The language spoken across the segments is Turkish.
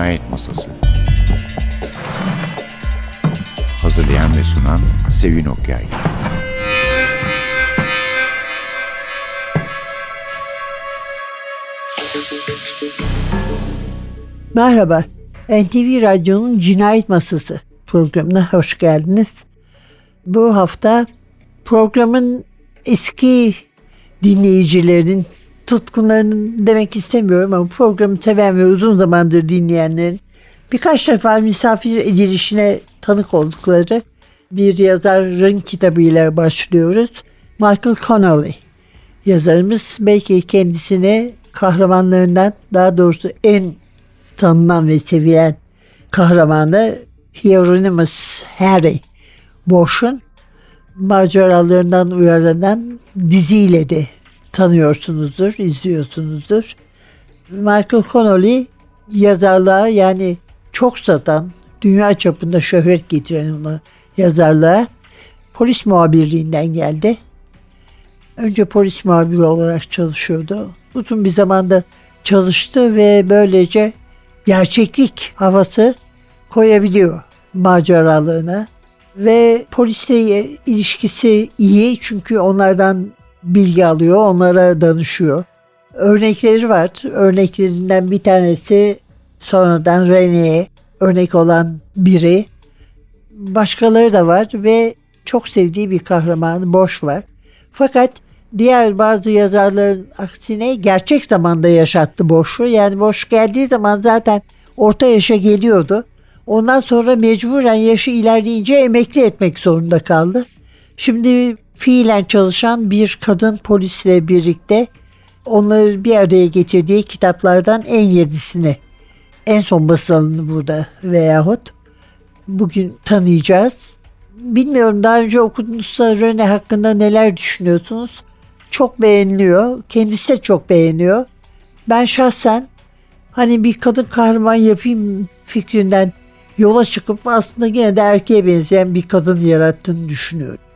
Cinayet Masası Hazırlayan ve sunan Sevin Okyay Merhaba, NTV Radyo'nun Cinayet Masası programına hoş geldiniz. Bu hafta programın eski dinleyicilerin, tutkunlarının demek istemiyorum ama programı seven ve uzun zamandır dinleyenlerin birkaç defa misafir edilişine tanık oldukları bir yazarın kitabıyla başlıyoruz. Michael Connolly yazarımız belki kendisine kahramanlarından daha doğrusu en tanınan ve sevilen kahramanı Hieronymus Harry Bosch'un maceralarından uyarlanan diziyle de tanıyorsunuzdur, izliyorsunuzdur. Michael Connolly yazarlığa yani çok satan, dünya çapında şöhret getiren ona yazarlığa polis muhabirliğinden geldi. Önce polis muhabiri olarak çalışıyordu. Uzun bir zamanda çalıştı ve böylece gerçeklik havası koyabiliyor maceralığına. Ve polisle ilişkisi iyi çünkü onlardan bilgi alıyor, onlara danışıyor. Örnekleri var. Örneklerinden bir tanesi sonradan Rene'ye örnek olan biri. Başkaları da var ve çok sevdiği bir kahraman Boş var. Fakat diğer bazı yazarların aksine gerçek zamanda yaşattı Boş'u. Yani Boş geldiği zaman zaten orta yaşa geliyordu. Ondan sonra mecburen yaşı ilerleyince emekli etmek zorunda kaldı. Şimdi fiilen çalışan bir kadın polisle birlikte onları bir araya getirdiği kitaplardan en yedisini en son basılanını burada veyahut bugün tanıyacağız. Bilmiyorum daha önce okudunuzsa Rene hakkında neler düşünüyorsunuz? Çok beğeniliyor. Kendisi de çok beğeniyor. Ben şahsen hani bir kadın kahraman yapayım fikrinden yola çıkıp aslında yine de erkeğe benzeyen bir kadın yarattığını düşünüyorum.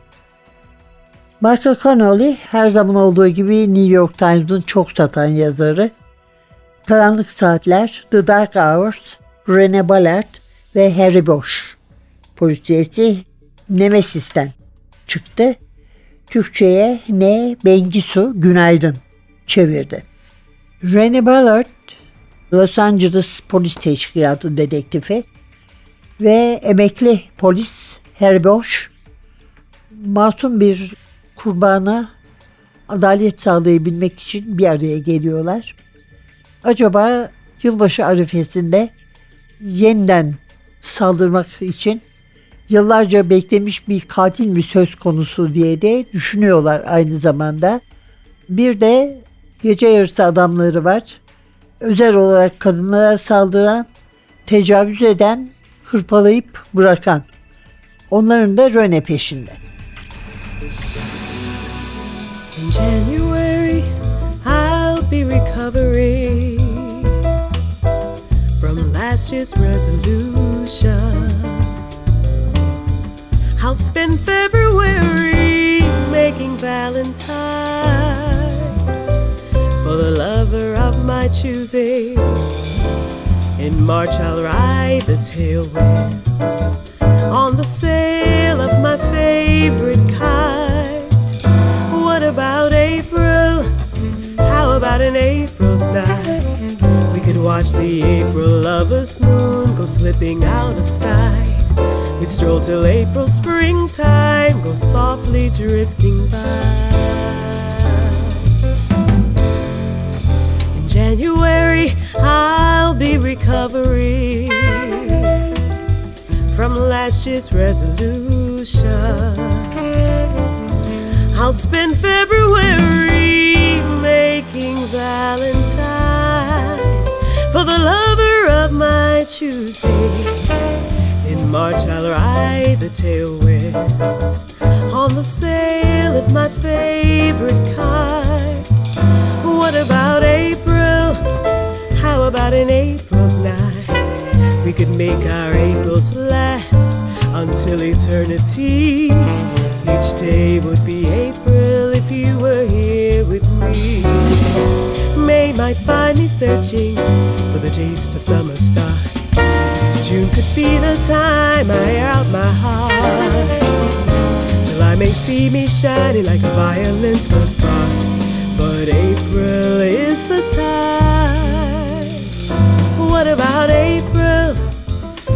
Michael Connolly her zaman olduğu gibi New York Times'ın çok satan yazarı. Karanlık Saatler, The Dark Hours, Rene Ballard ve Harry Bosch polisiyesi Nemesis'ten çıktı. Türkçe'ye Ne Bengisu Günaydın çevirdi. Rene Ballard Los Angeles Polis Teşkilatı dedektifi ve emekli polis Harry Bosch masum bir kurbana adalet sağlayabilmek için bir araya geliyorlar. Acaba yılbaşı arifesinde yeniden saldırmak için yıllarca beklemiş bir katil mi söz konusu diye de düşünüyorlar aynı zamanda. Bir de gece yarısı adamları var. Özel olarak kadınlara saldıran, tecavüz eden, hırpalayıp bırakan. Onların da Röne peşinde. In January, I'll be recovering from last year's resolution. I'll spend February making Valentine's for the lover of my choosing. In March, I'll ride the tailwinds on the sail of my favorite kite. An April's night? We could watch the April lover's moon go slipping out of sight. We'd stroll till April springtime, go softly drifting by. In January, I'll be recovering from last year's resolutions. I'll spend February making Valentine's for the lover of my choosing. In March, I'll ride the tailwinds on the sail of my favorite kite. What about April? How about an April's night? We could make our Aprils last until eternity. Each day would be April if you were here might find me searching for the taste of summer star. June could be the time I air out my heart. July may see me shining like a violin's first spark. But April is the time. What about April?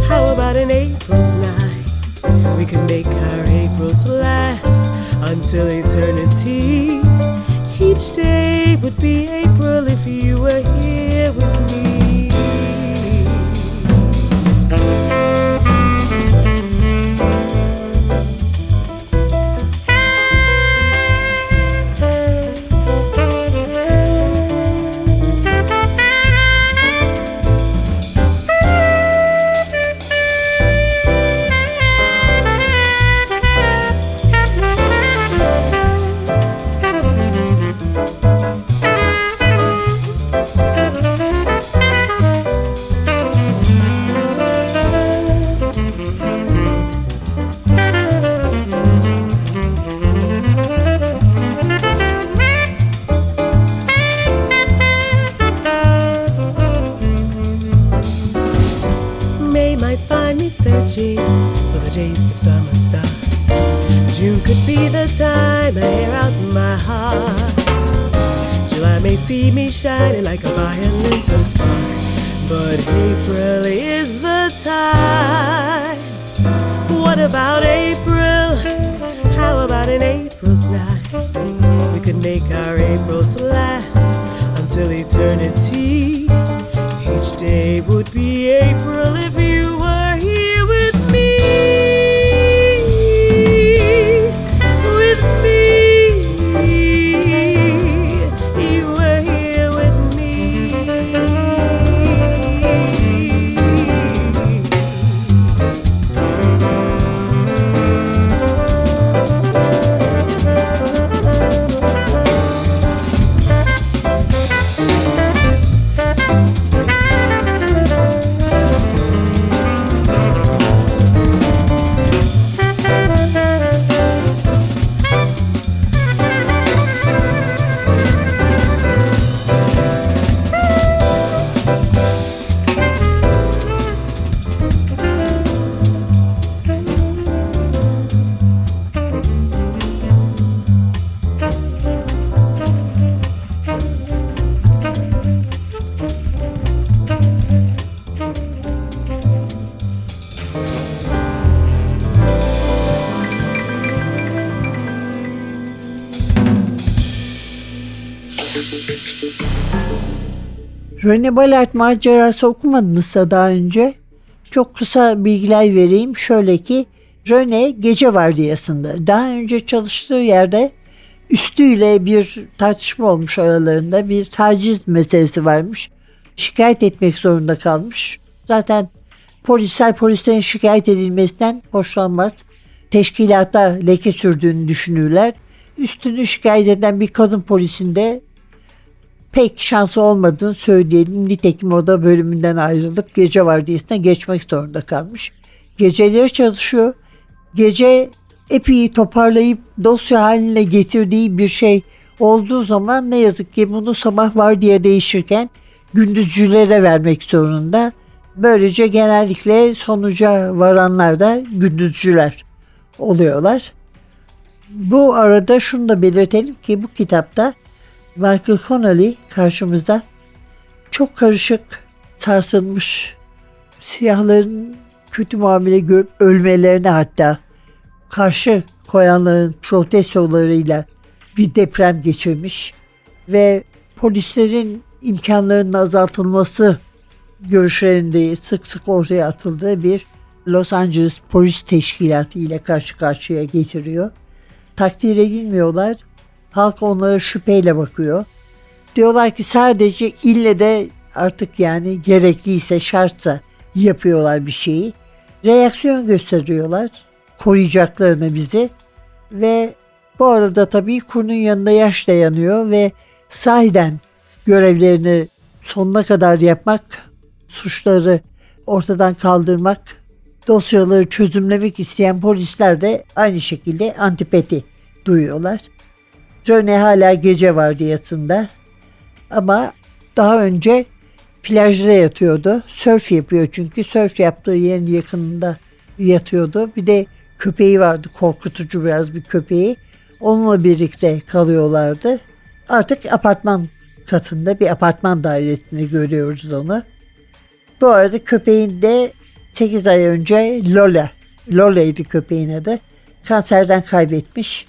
How about an April's night? We can make our Aprils last until eternity. Each day would be April if you were here with me. Find me searching for the taste of summer star. June could be the time I air out my heart. July may see me shining like a violin's her spark. But April is the time. What about April? How about an April's night? We could make our Aprils last until eternity. Each day would be April if you were Rene Ballard macerası okumadınızsa daha önce çok kısa bilgiler vereyim. Şöyle ki Rene gece vardiyasında daha önce çalıştığı yerde üstüyle bir tartışma olmuş aralarında bir taciz meselesi varmış. Şikayet etmek zorunda kalmış. Zaten polisler polislerin şikayet edilmesinden hoşlanmaz. Teşkilata leke sürdüğünü düşünürler. Üstünü şikayet eden bir kadın polisinde pek şansı olmadığını söyleyelim. Nitekim o da bölümünden ayrılıp gece vardiyasına geçmek zorunda kalmış. Geceleri çalışıyor. Gece epey toparlayıp dosya haline getirdiği bir şey olduğu zaman ne yazık ki bunu sabah var diye değişirken gündüzcülere vermek zorunda. Böylece genellikle sonuca varanlar da gündüzcüler oluyorlar. Bu arada şunu da belirtelim ki bu kitapta Michael Connolly karşımızda çok karışık, sarsılmış, siyahların kötü muamele görüp ölmelerine hatta karşı koyanların protestolarıyla bir deprem geçirmiş ve polislerin imkanlarının azaltılması görüşlerinde sık sık ortaya atıldığı bir Los Angeles Polis Teşkilatı ile karşı karşıya getiriyor. Takdir edilmiyorlar. Halk onlara şüpheyle bakıyor. Diyorlar ki sadece ille de artık yani gerekliyse şartsa yapıyorlar bir şeyi. Reaksiyon gösteriyorlar. Koruyacaklarını bizi. Ve bu arada tabii kurunun yanında yaş dayanıyor ve sahiden görevlerini sonuna kadar yapmak, suçları ortadan kaldırmak, dosyaları çözümlemek isteyen polisler de aynı şekilde antipati duyuyorlar. Rene hala gece vardiyasında ama daha önce plajda yatıyordu. Sörf yapıyor çünkü. Sörf yaptığı yerin yakınında yatıyordu. Bir de köpeği vardı. Korkutucu biraz bir köpeği. Onunla birlikte kalıyorlardı. Artık apartman katında bir apartman dairesinde görüyoruz onu. Bu arada köpeğin de 8 ay önce Lola, Lola'ydı köpeğin adı. Kanserden kaybetmiş.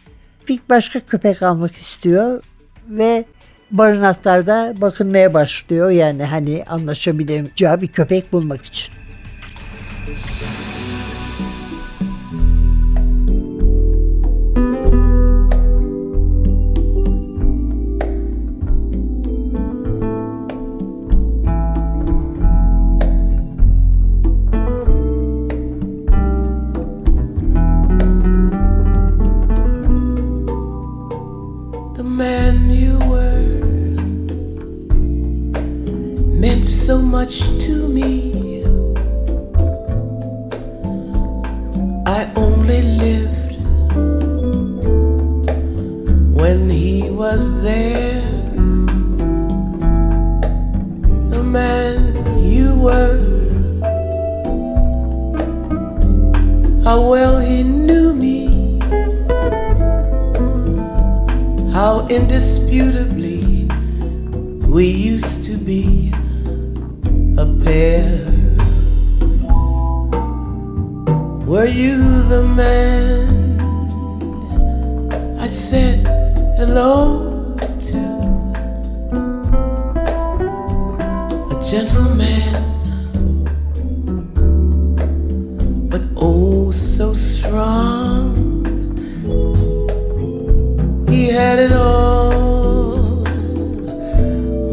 Bir başka köpek almak istiyor ve barınaklarda bakınmaya başlıyor. Yani hani anlaşabileceği bir köpek bulmak için.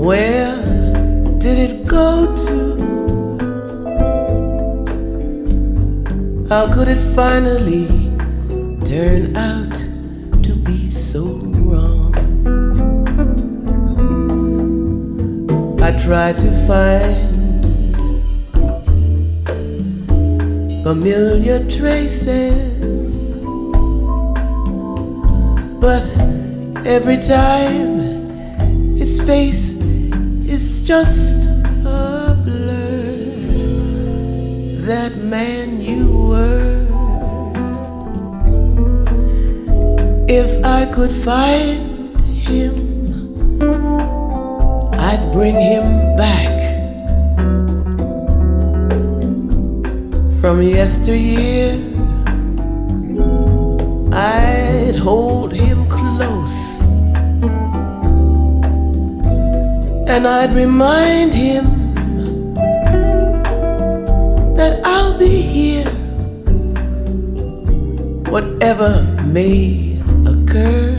Where did it go to? How could it finally turn out to be so wrong? I tried to find familiar traces, but every time his face just a blur. That man you were. If I could find him, I'd bring him back from yesteryear. I'd hold and I'd remind him that I'll be here, whatever may occur.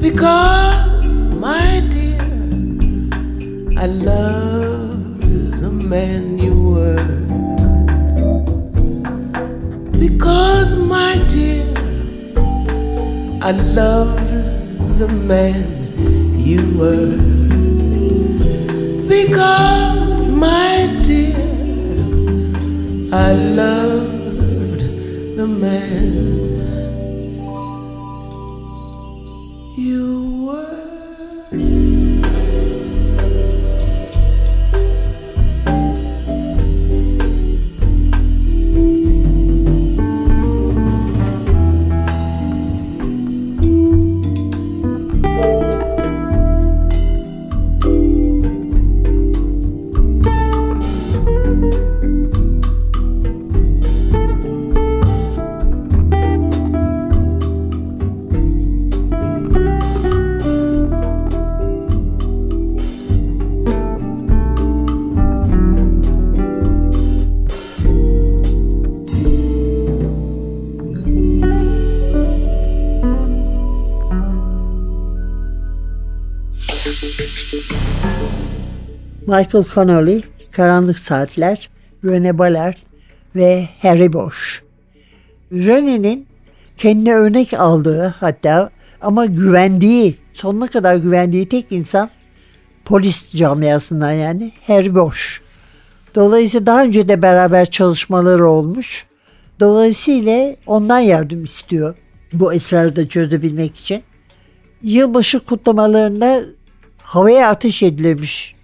Because, my dear, I love the man you were. Because, my dear, I love the man you were. Because, my dear, I loved the man Michael Connolly, Karanlık Saatler, Rene Ballard ve Harry Bosch. Rene'nin kendine örnek aldığı hatta ama güvendiği, sonuna kadar güvendiği tek insan polis camiasından yani Harry Bosch. Dolayısıyla daha önce de beraber çalışmaları olmuş. Dolayısıyla ondan yardım istiyor bu esrarı da çözebilmek için. Yılbaşı kutlamalarında havaya ateş edilmiş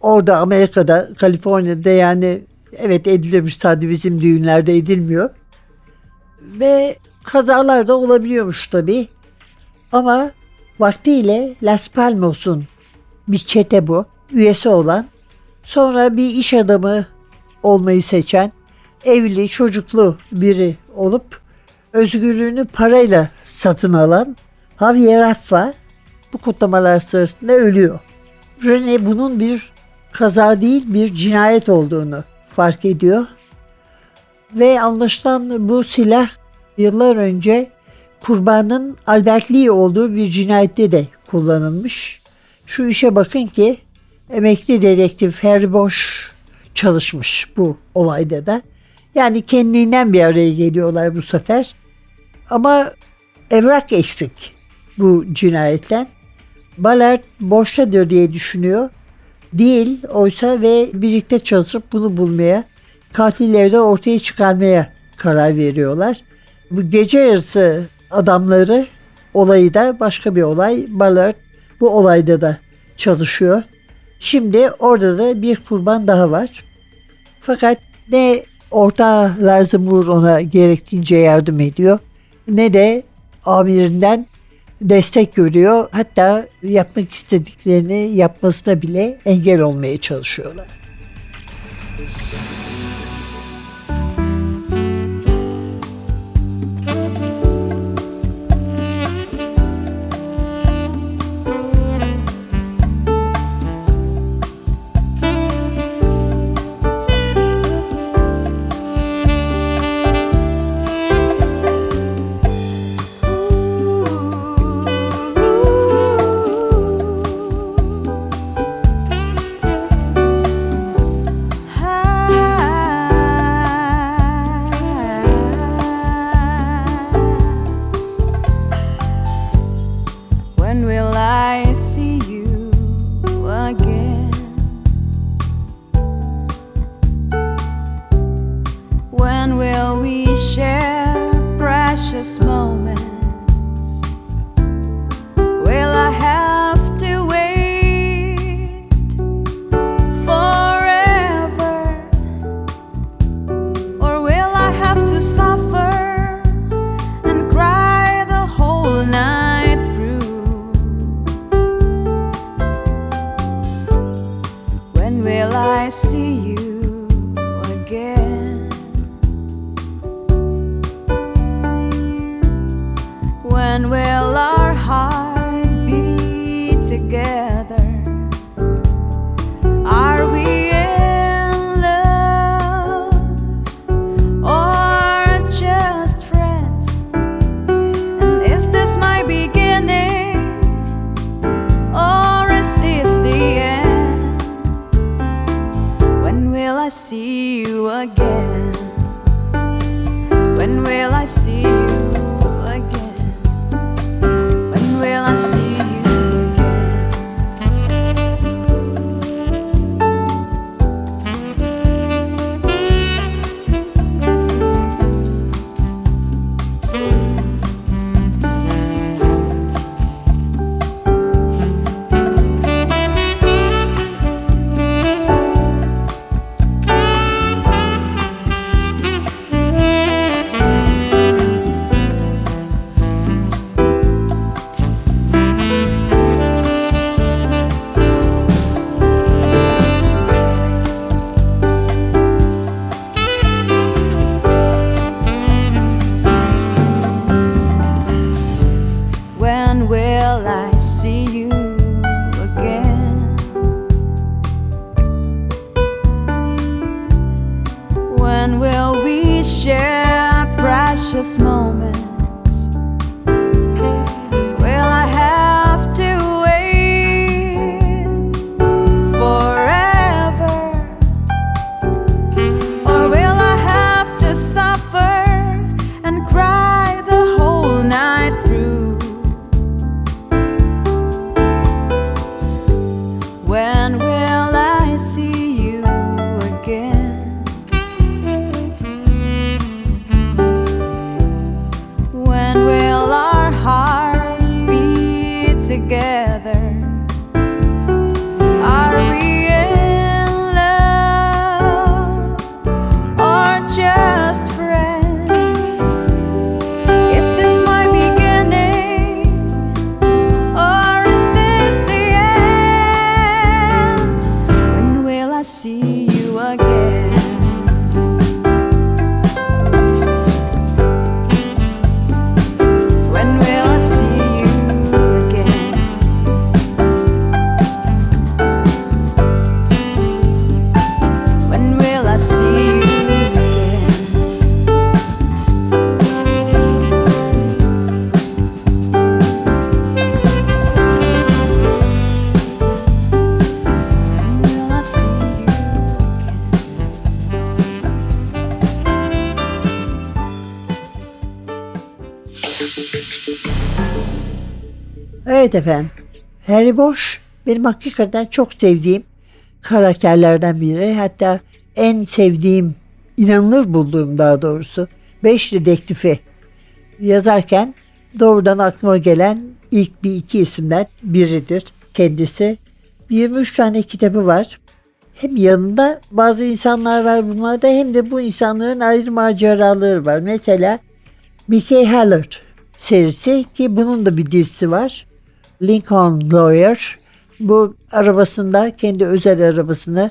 orada Amerika'da, Kaliforniya'da yani evet edilirmiş sadece bizim düğünlerde edilmiyor. Ve kazalar da olabiliyormuş tabii. Ama vaktiyle Las Palmas'un bir çete bu, üyesi olan, sonra bir iş adamı olmayı seçen, evli, çocuklu biri olup özgürlüğünü parayla satın alan Javier Rafa bu kutlamalar sırasında ölüyor. Rene bunun bir kaza değil bir cinayet olduğunu fark ediyor. Ve anlaşılan bu silah yıllar önce kurbanın Albert Lee olduğu bir cinayette de kullanılmış. Şu işe bakın ki emekli dedektif Harry Bosch çalışmış bu olayda da. Yani kendinden bir araya geliyorlar bu sefer. Ama evrak eksik bu cinayetten. Ballard boştadır diye düşünüyor. Değil oysa ve birlikte çalışıp bunu bulmaya, katilleri de ortaya çıkarmaya karar veriyorlar. Bu gece yarısı adamları olayı da başka bir olay. Ballard bu olayda da çalışıyor. Şimdi orada da bir kurban daha var. Fakat ne orta Lazımur ona gerektiğince yardım ediyor ne de amirinden destek görüyor. Hatta yapmak istediklerini yapmasına bile engel olmaya çalışıyorlar. nasci. together. Evet efendim. Harry Bosch benim hakikaten çok sevdiğim karakterlerden biri. Hatta en sevdiğim, inanılır bulduğum daha doğrusu Beş Dedektifi yazarken doğrudan aklıma gelen ilk bir iki isimden biridir kendisi. 23 tane kitabı var. Hem yanında bazı insanlar var bunlarda hem de bu insanların ayrı maceraları var. Mesela Mickey Haller serisi ki bunun da bir dizisi var. Lincoln Lawyer bu arabasında kendi özel arabasını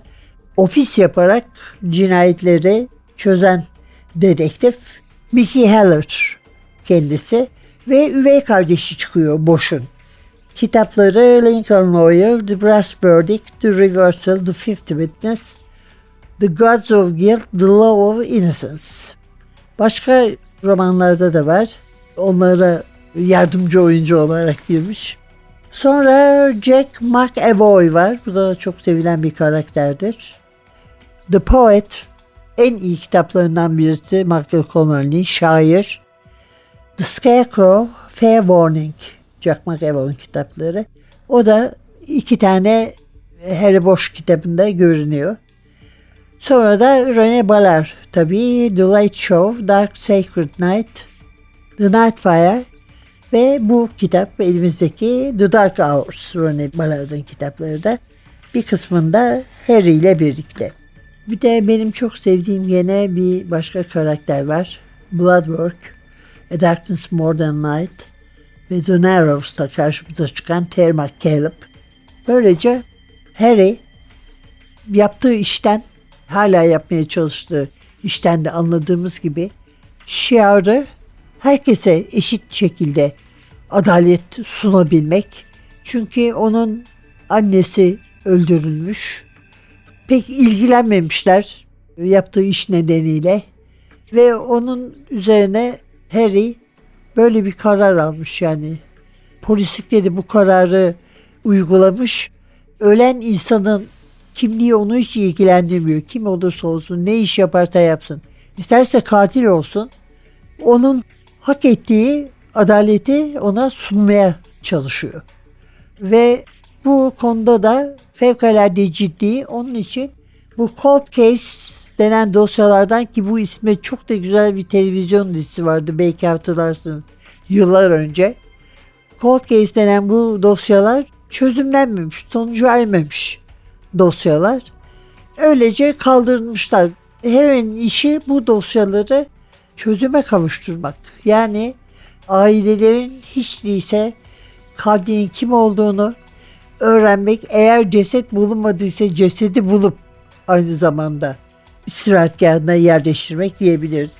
ofis yaparak cinayetleri çözen dedektif Mickey Haller kendisi ve üvey kardeşi çıkıyor Boş'un. Kitapları Lincoln Lawyer, The Brass Verdict, The Reversal, The Fifth Witness, The Gods of Guilt, The Law of Innocence. Başka romanlarda da var. Onlara yardımcı oyuncu olarak girmiş. Sonra Jack McAvoy var. Bu da çok sevilen bir karakterdir. The Poet en iyi kitaplarından birisi Michael Connelly, şair. The Scarecrow, Fair Warning, Jack McAvoy'un kitapları. O da iki tane Harry Bosch kitabında görünüyor. Sonra da René Ballard tabii The Light Show, Dark Sacred Night, The Night Fire ve bu kitap elimizdeki The Dark Hours René Ballard'ın kitapları da bir kısmında Harry ile birlikte. Bir de benim çok sevdiğim yine bir başka karakter var. Bloodwork, A Darkness More Than Night ve The Narrows'ta karşımıza çıkan Terry McCaleb. Böylece Harry yaptığı işten hala yapmaya çalıştığı işten de anladığımız gibi şiarı herkese eşit şekilde adalet sunabilmek. Çünkü onun annesi öldürülmüş. Pek ilgilenmemişler yaptığı iş nedeniyle ve onun üzerine Harry böyle bir karar almış yani. Polislikte de bu kararı uygulamış. Ölen insanın kimliği onu hiç ilgilendirmiyor. Kim olursa olsun, ne iş yaparsa yapsın. İsterse katil olsun. Onun hak ettiği adaleti ona sunmaya çalışıyor. Ve bu konuda da fevkalade ciddi. Onun için bu cold case denen dosyalardan ki bu isme çok da güzel bir televizyon dizisi vardı belki hatırlarsınız yıllar önce. Cold case denen bu dosyalar çözümlenmemiş, sonucu ermemiş dosyalar. Öylece kaldırılmışlar. Hemen işi bu dosyaları çözüme kavuşturmak. Yani ailelerin hiç değilse katilin kim olduğunu öğrenmek. Eğer ceset bulunmadıysa cesedi bulup aynı zamanda istirahatgahına yerleştirmek diyebiliriz.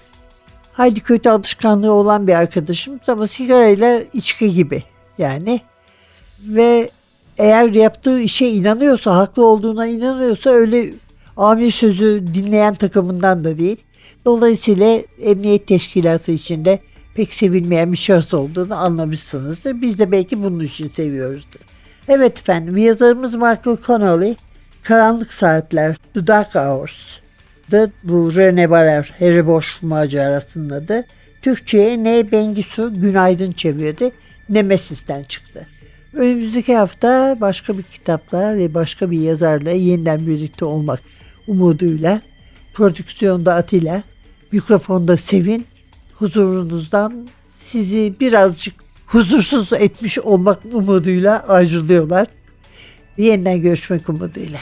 Haydi kötü alışkanlığı olan bir arkadaşım ama sigarayla içki gibi yani. Ve eğer yaptığı işe inanıyorsa, haklı olduğuna inanıyorsa öyle amir sözü dinleyen takımından da değil. Dolayısıyla emniyet teşkilatı içinde pek sevilmeyen bir şahıs olduğunu anlamışsınızdır. Biz de belki bunun için seviyoruzdur. Evet efendim yazarımız Michael Connolly Karanlık Saatler The Dark Hours da bu Rene Barer Harry Bosch macerasının adı. Türkçe'ye Ne Bengisu Günaydın çevirdi. Nemesis'ten çıktı. Önümüzdeki hafta başka bir kitapla ve başka bir yazarla yeniden birlikte olmak umuduyla prodüksiyonda Atilla, mikrofonda Sevin, huzurunuzdan sizi birazcık huzursuz etmiş olmak umuduyla ayrılıyorlar. Yeniden görüşmek umuduyla.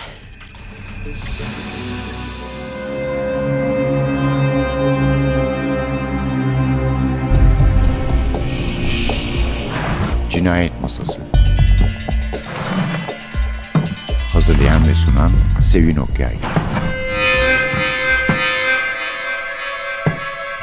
Cinayet Masası Hazırlayan ve sunan Sevin Okyay